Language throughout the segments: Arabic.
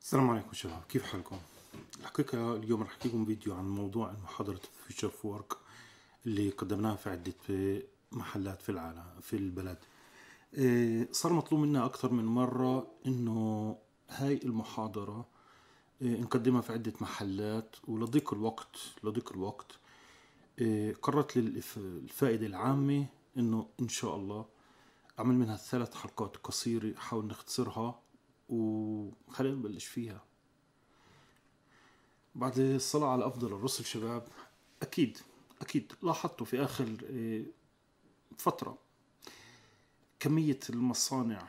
السلام عليكم شباب كيف حالكم؟ الحقيقة اليوم رح أحكيكم فيديو عن موضوع محاضرة Future of Work اللي قدمناها في عدة محلات في العالم في البلد إيه، صار مطلوب منا أكثر من مرة إنه هاي المحاضرة إيه، نقدمها في عدة محلات ولضيق الوقت لضيق الوقت قررت للفائدة العامة إنه إن شاء الله أعمل منها ثلاث حلقات قصيرة أحاول نختصرها وخلينا نبلش فيها. بعد الصلاة على أفضل الرسل شباب أكيد أكيد لاحظتوا في آخر آه، فترة كمية المصانع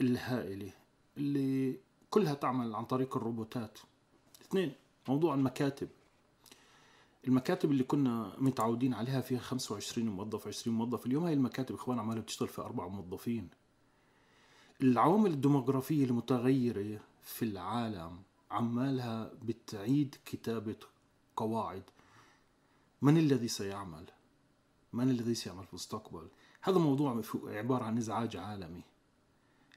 الهائلة اللي كلها تعمل عن طريق الروبوتات. اثنين موضوع المكاتب. المكاتب اللي كنا متعودين عليها فيها 25 موظف 20 موظف اليوم هاي المكاتب إخوان عمالة بتشتغل في أربع موظفين. العوامل الديموغرافية المتغيرة في العالم عمالها بتعيد كتابة قواعد. من الذي سيعمل؟ من الذي سيعمل في المستقبل؟ هذا موضوع عبارة عن إزعاج عالمي.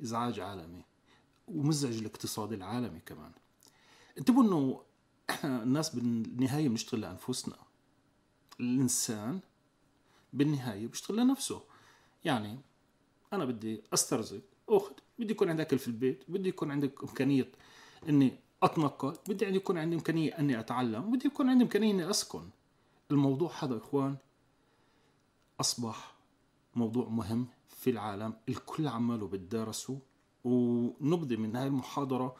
إزعاج عالمي. ومزعج الاقتصاد العالمي كمان. انتبهوا إنه إحنا الناس بالنهاية بنشتغل لأنفسنا. الإنسان بالنهاية بيشتغل لنفسه. يعني أنا بدي أسترزق اخت بدي يكون عندي أكل في البيت بدي يكون عندك إمكانية إني أتنقل بدي يكون عندي إمكانية إني أتعلم بدي يكون عندي إمكانية إني أسكن. الموضوع هذا إخوان أصبح موضوع مهم في العالم الكل عماله بتدارسه ونبذه من هاي المحاضرة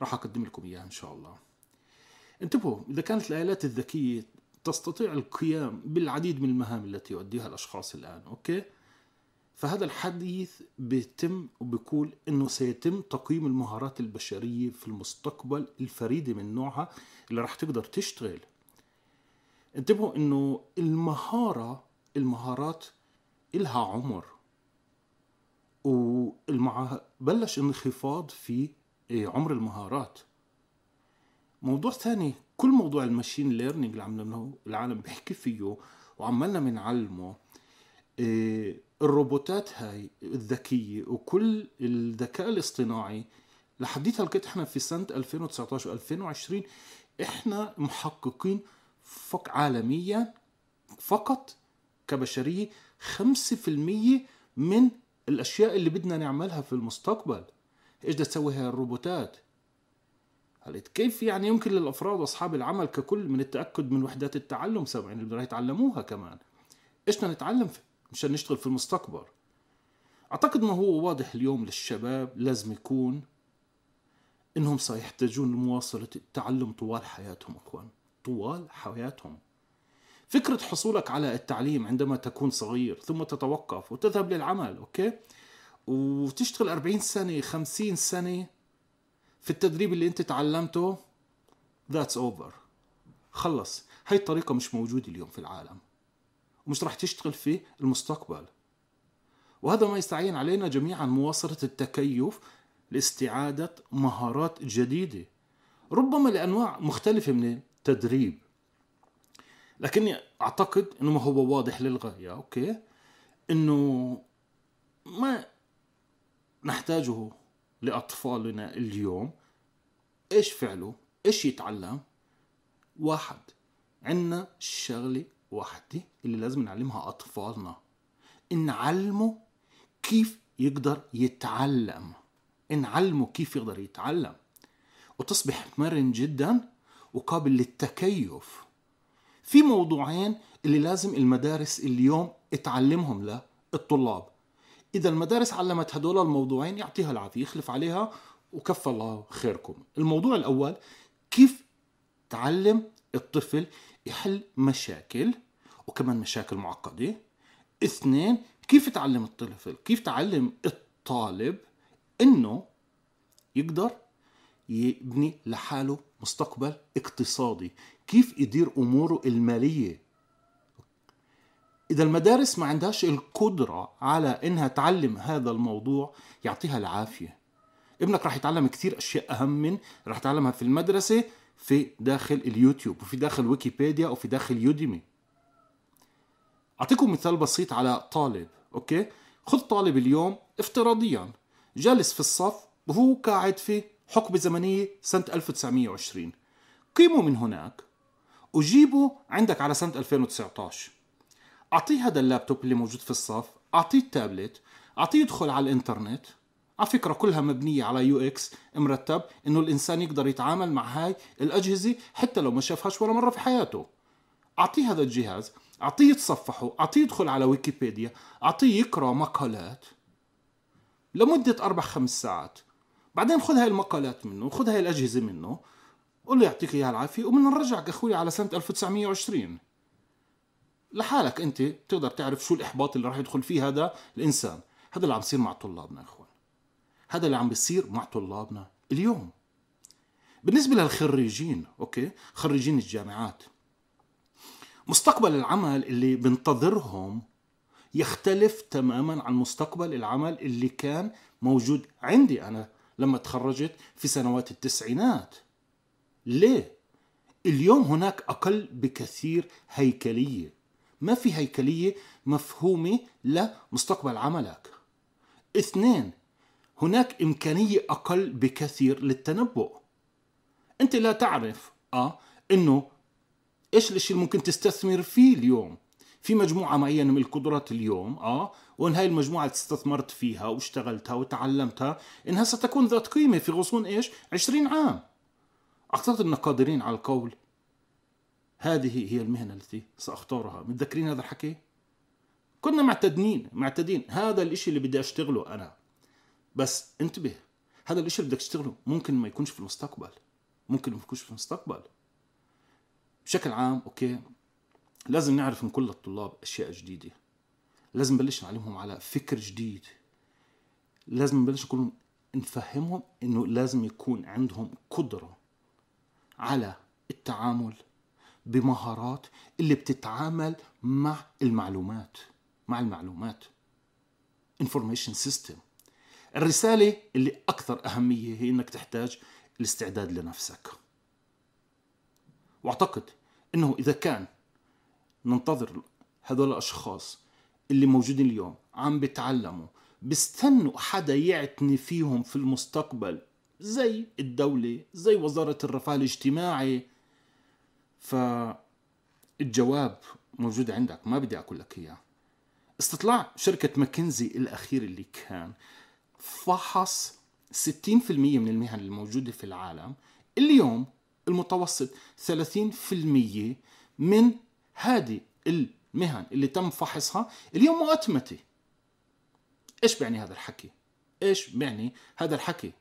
راح أقدم لكم إياها إن شاء الله. انتبهوا إذا كانت الآلات الذكية تستطيع القيام بالعديد من المهام التي يؤديها الأشخاص الآن أوكي؟ فهذا الحديث بيتم وبيقول إنه سيتم تقييم المهارات البشرية في المستقبل الفريدة من نوعها اللي راح تقدر تشتغل. انتبهوا إنه المهارة المهارات إلها عمر. والمع بلش انخفاض في إيه، عمر المهارات. موضوع ثاني كل موضوع ال machine learning اللي عملناه العالم بيحكي فيه وعملنا بنعلمه إيه الروبوتات هاي الذكية وكل الذكاء الاصطناعي لحديت هلقيت إحنا في سنة 2019 و 2020 إحنا محققين فق عالميا فقط كبشرية 5% من الأشياء اللي بدنا نعملها في المستقبل. إيش بدها تسوي هاي الروبوتات؟ قالت كيف يعني يمكن للأفراد وأصحاب العمل ككل من التأكد من وحدات التعلم سبعين اللي بدهم يتعلموها كمان. إيش بدنا نتعلم؟ مشان نشتغل في المستقبل. أعتقد إنه هو واضح اليوم للشباب لازم يكون إنهم سيحتاجون لمواصلة التعلم طوال حياتهم أخوان. طوال حياتهم. فكرة حصولك على التعليم عندما تكون صغير ثم تتوقف وتذهب للعمل أوكي؟ وتشتغل 40 سنة 50 سنة في التدريب اللي أنت تعلمته that's over خلص. هاي الطريقة مش موجودة اليوم في العالم. ومش راح تشتغل في المستقبل. وهذا ما يستعين علينا جميعا مواصلة التكيف لاستعادة مهارات جديدة. ربما لأنواع مختلفة من التدريب. لكني أعتقد أنه ما هو واضح للغاية okay؟ أنه ما نحتاجه لأطفالنا اليوم. إيش فعله؟ إيش يتعلم؟ واحد عندنا شغلة واحدة اللي لازم نعلمها أطفالنا. نعلمه كيف يقدر يتعلم. نعلمه كيف يقدر يتعلم. وتصبح مرن جدا وقابل للتكيف. في موضوعين اللي لازم المدارس اليوم تعلمهم للطلاب. إذا المدارس علمت هدول الموضوعين يعطيها العافية يخلف عليها وكفى الله خيركم. الموضوع الأول كيف تعلم الطفل يحل مشاكل وكمان مشاكل معقدة. اثنين كيف تعلم الطفل؟ كيف تعلم الطالب إنه يقدر يبني لحاله مستقبل اقتصادي؟ كيف يدير أموره المالية؟ إذا المدارس ما عندهاش القدرة على إنها تعلم هذا الموضوع يعطيها العافية. ابنك راح يتعلم كثير أشياء أهم من راح يتعلمها في المدرسة في داخل اليوتيوب وفي داخل ويكيبيديا وفي داخل يوديمي. أعطيكم مثال بسيط على طالب أوكي؟ خذ طالب اليوم افتراضيا. جالس في الصف وهو قاعد في حقبة زمنية سنة 1920 قيموا من هناك. وجيبوا عندك على سنة 2019 أعطيه هذا اللابتوب اللي موجود في الصف أعطيه التابلت أعطيه يدخل على الإنترنت. على فكرة كلها مبنية على UX مرتب إنه الإنسان يقدر يتعامل مع هاي الأجهزة حتى لو ما شافهاش ولا مرة في حياته. أعطيه هذا الجهاز أعطيه يتصفحه أعطيه يدخل على ويكيبيديا أعطيه يقرأ مقالات لمدة أربع خمس ساعات. بعدين خذ هاي المقالات منه خذ هاي الأجهزة منه قول له يعطيك إياها العافية ومن نرجعك أخوي على سنة 1920 لحالك أنت بتقدر تعرف شو الإحباط اللي راح يدخل فيه هذا الإنسان. هذا اللي عم يصير مع طلابنا أخوان. هذا اللي عم بيصير مع طلابنا اليوم. بالنسبة للخريجين أوكي خريجين الجامعات مستقبل العمل اللي بنتظرهم يختلف تماما عن مستقبل العمل اللي كان موجود عندي أنا لما تخرجت في سنوات التسعينات. ليه؟ اليوم هناك أقل بكثير هيكلية. ما في هيكلية مفهومة لمستقبل عملك. اثنين هناك إمكانية أقل بكثير للتنبؤ. أنت لا تعرف آه إنه إيش الشيء اللي ممكن تستثمر فيه اليوم؟ في مجموعة معينة من القدرات اليوم آه وإن هاي المجموعة اللي استثمرت فيها واشتغلتها وتعلمتها إنها ستكون ذات قيمة في غصون إيش؟ 20 عام. أعتقد قادرين على القول. هذه هي المهنة التي سأختارها. متذكرين هذا الحكي؟ كنا معتدين معتدين. هذا الإشي اللي بدي أشتغله أنا. بس انتبه هذا الإشي اللي بدك تشتغله ممكن ما يكونش في المستقبل. ممكن ما يكونش في المستقبل. بشكل عام أوكي لازم نعرف من كل الطلاب أشياء جديدة. لازم نبلش نعلمهم على فكر جديد. لازم نبلش نقول نفهمهم إنه لازم يكون عندهم قدرة على التعامل بمهارات اللي بتتعامل مع المعلومات مع المعلومات. Information system. الرسالة اللي أكثر أهمية هي أنك تحتاج الاستعداد لنفسك. وأعتقد أنه إذا كان ننتظر هذول الأشخاص اللي موجودين اليوم عم بيتعلموا بيستنوا حدا يعتني فيهم في المستقبل زي الدولة زي وزارة الرفاه الاجتماعي فالجواب موجود عندك ما بدي أقول لك إياه. استطلاع شركة ماكنزي الأخير اللي كان فحص 60% من المهن الموجودة في العالم. اليوم المتوسط 30% من هذه المهن اللي تم فحصها اليوم مؤتمتة. إيش بيعني هذا الحكي؟ إيش بيعني هذا الحكي؟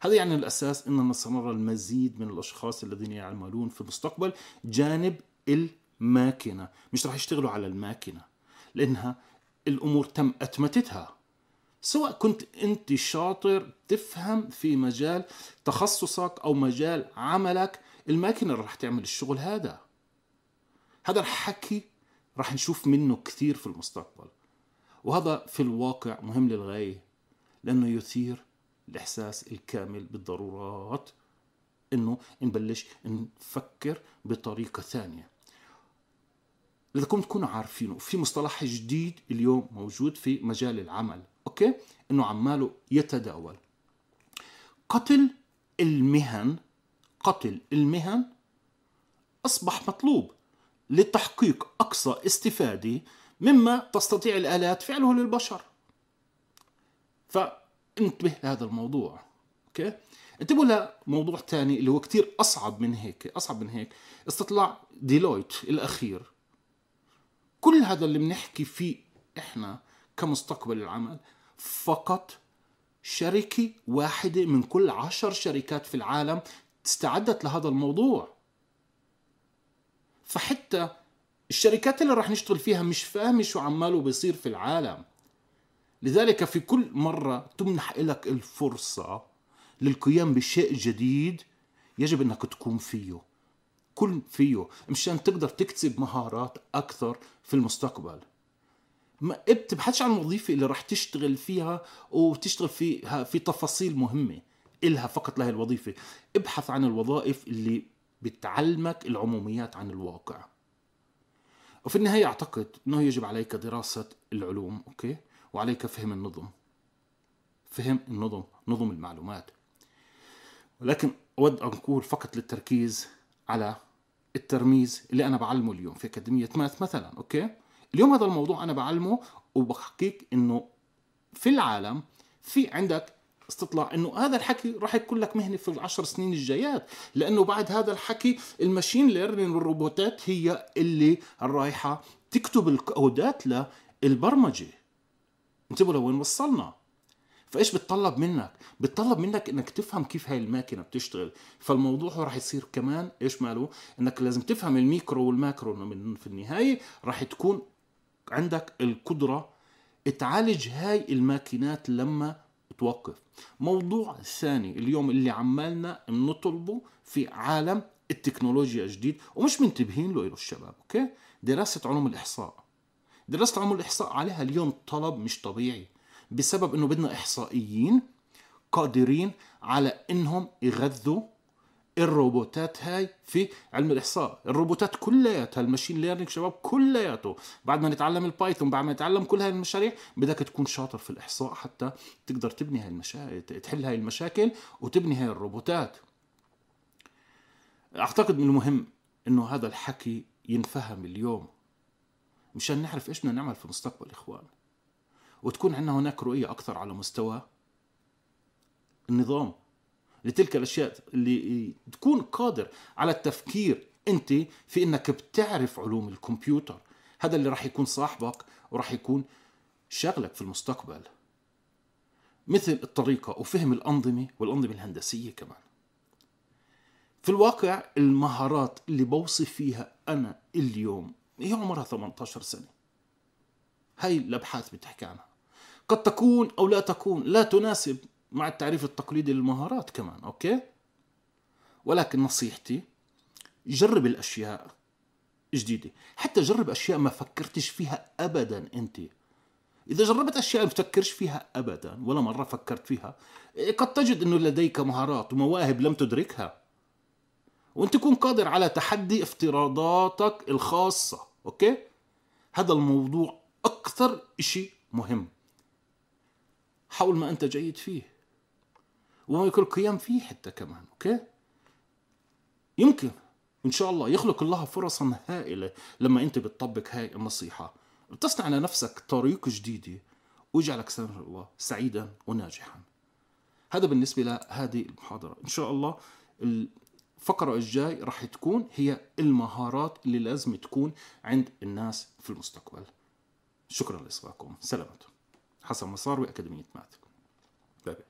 هذا يعني الأساس اننا سنرى المزيد من الأشخاص الذين يعملون في المستقبل جانب الماكينة. مش راح يشتغلوا على الماكينة لأنها الأمور تم أتمتتها. سواء كنت أنت شاطر تفهم في مجال تخصصك أو مجال عملك الماكينة راح تعمل الشغل هذا. هذا الحكي راح نشوف منه كثير في المستقبل. وهذا في الواقع مهم للغاية لأنه يثير الإحساس الكامل بالضرورات إنه نبلش نفكر بطريقة ثانية. لذلكم تكونوا عارفينه. في مصطلح جديد اليوم موجود في مجال العمل. أوكي؟ إنه عماله يتداول. قتل المهن قتل المهن أصبح مطلوب لتحقيق أقصى استفادة مما تستطيع الآلات فعله للبشر. فانتبه لهذا الموضوع. okay؟ انتبهوا لموضوع ثاني اللي هو كتير أصعب من هيك أصعب من هيك. استطلاع ديلويت الأخير. كل هذا اللي بنحكي فيه إحنا كمستقبل العمل فقط شركة واحدة من كل عشر شركات في العالم استعدت لهذا الموضوع. فحتى الشركات اللي راح نشتغل فيها مش فاهمة شو عماله بيصير في العالم. لذلك في كل مرة تمنح لك الفرصة للقيام بشيء جديد يجب إنك تكون فيه. كل فيه مشان تقدر تكتسب مهارات أكثر في المستقبل. ما بتبحثش عن الوظيفة اللي راح تشتغل فيها وتشتغل فيها في تفاصيل مهمة إلها فقط لهي الوظيفة. ابحث عن الوظائف اللي بتعلمك العموميات عن الواقع. وفي النهاية أعتقد أنه يجب عليك دراسة العلوم okay؟ وعليك فهم النظم. فهم النظم نظم المعلومات. ولكن أود أن أقول فقط للتركيز على الترميز اللي أنا بعلمه اليوم في أكاديمية ماث مثلا okay؟ اليوم هذا الموضوع أنا بعلمه وبحكيك إنه في العالم في عندك استطلاع إنه هذا الحكي راح يكون لك مهنة في العشر سنين الجايات لأنه بعد هذا الحكي ال machine learning والروبوتات هي اللي رايحة تكتب الكودات للبرمجة. انتبهوا لوين وصلنا. فايش بتطلب منك؟ بتطلب منك انك تفهم كيف هاي الماكينة بتشتغل. فالموضوع راح يصير كمان إيش ماله؟ انك لازم تفهم ال micro وال macro من في النهاية راح تكون عندك القدرة تعالج هاي الماكينات لما توقف. موضوع ثاني اليوم اللي عمالنا نطلبه في عالم التكنولوجيا جديد ومش منتبهين له الشباب okay؟ دراسة علوم الإحصاء. دراسة علوم الإحصاء عليها اليوم طلب مش طبيعي. بسبب إنه بدنا إحصائيين قادرين على إنهم يغذوا الروبوتات هاي في علم الإحصاء. الروبوتات كلياتها ال machine learning شباب كلياته. بعد ما نتعلم ال Python بعد ما نتعلم كل هاي المشاريع بدك تكون شاطر في الإحصاء حتى تقدر تبني هاي المشاكل تحل هاي المشاكل وتبني هاي الروبوتات. أعتقد من المهم إنه هذا الحكي ينفهم اليوم. مشان نعرف إيش بدنا نعمل في المستقبل إخوان. وتكون عندنا هناك رؤية أكثر على مستوى النظام. لتلك الأشياء اللي تكون قادر على التفكير أنت في أنك بتعرف علوم الكمبيوتر. هذا اللي راح يكون صاحبك وراح يكون شغلك في المستقبل. مثل الطريقة وفهم الأنظمة والأنظمة الهندسية كمان. في الواقع المهارات اللي بوصف فيها أنا اليوم هي عمرها 18 سنة. هاي الأبحاث بتحكي عنها. قد تكون أو لا تكون لا تناسب مع التعريف التقليدي للمهارات كمان أوكي؟ ولكن نصيحتي جرب الأشياء جديدة. حتى جرب أشياء ما فكرتش فيها أبدا أنت. إذا جربت أشياء ما تفكرش فيها أبدا ولا مرة فكرت فيها قد تجد أنه لديك مهارات ومواهب لم تدركها. وأنت تكون قادر على تحدي افتراضاتك الخاصة okay؟ هذا الموضوع أكثر إشي مهم. حول ما أنت جيد فيه. وما يكون القيام فيه حتى كمان okay؟ يمكن. إن شاء الله. يخلق الله فرصا هائلة لما أنت بتطبق هاي النصيحة. بتصنع لنفسك طريق جديدة ويجعلك إن شاء الله سعيدا وناجحا. هذا بالنسبة لهذه المحاضرة. إن شاء الله الفقرة الجاي راح تكون هي المهارات اللي لازم تكون عند الناس في المستقبل. شكرا لإصغائكم سلامات حسن مسار وأكاديمية مات باي باي.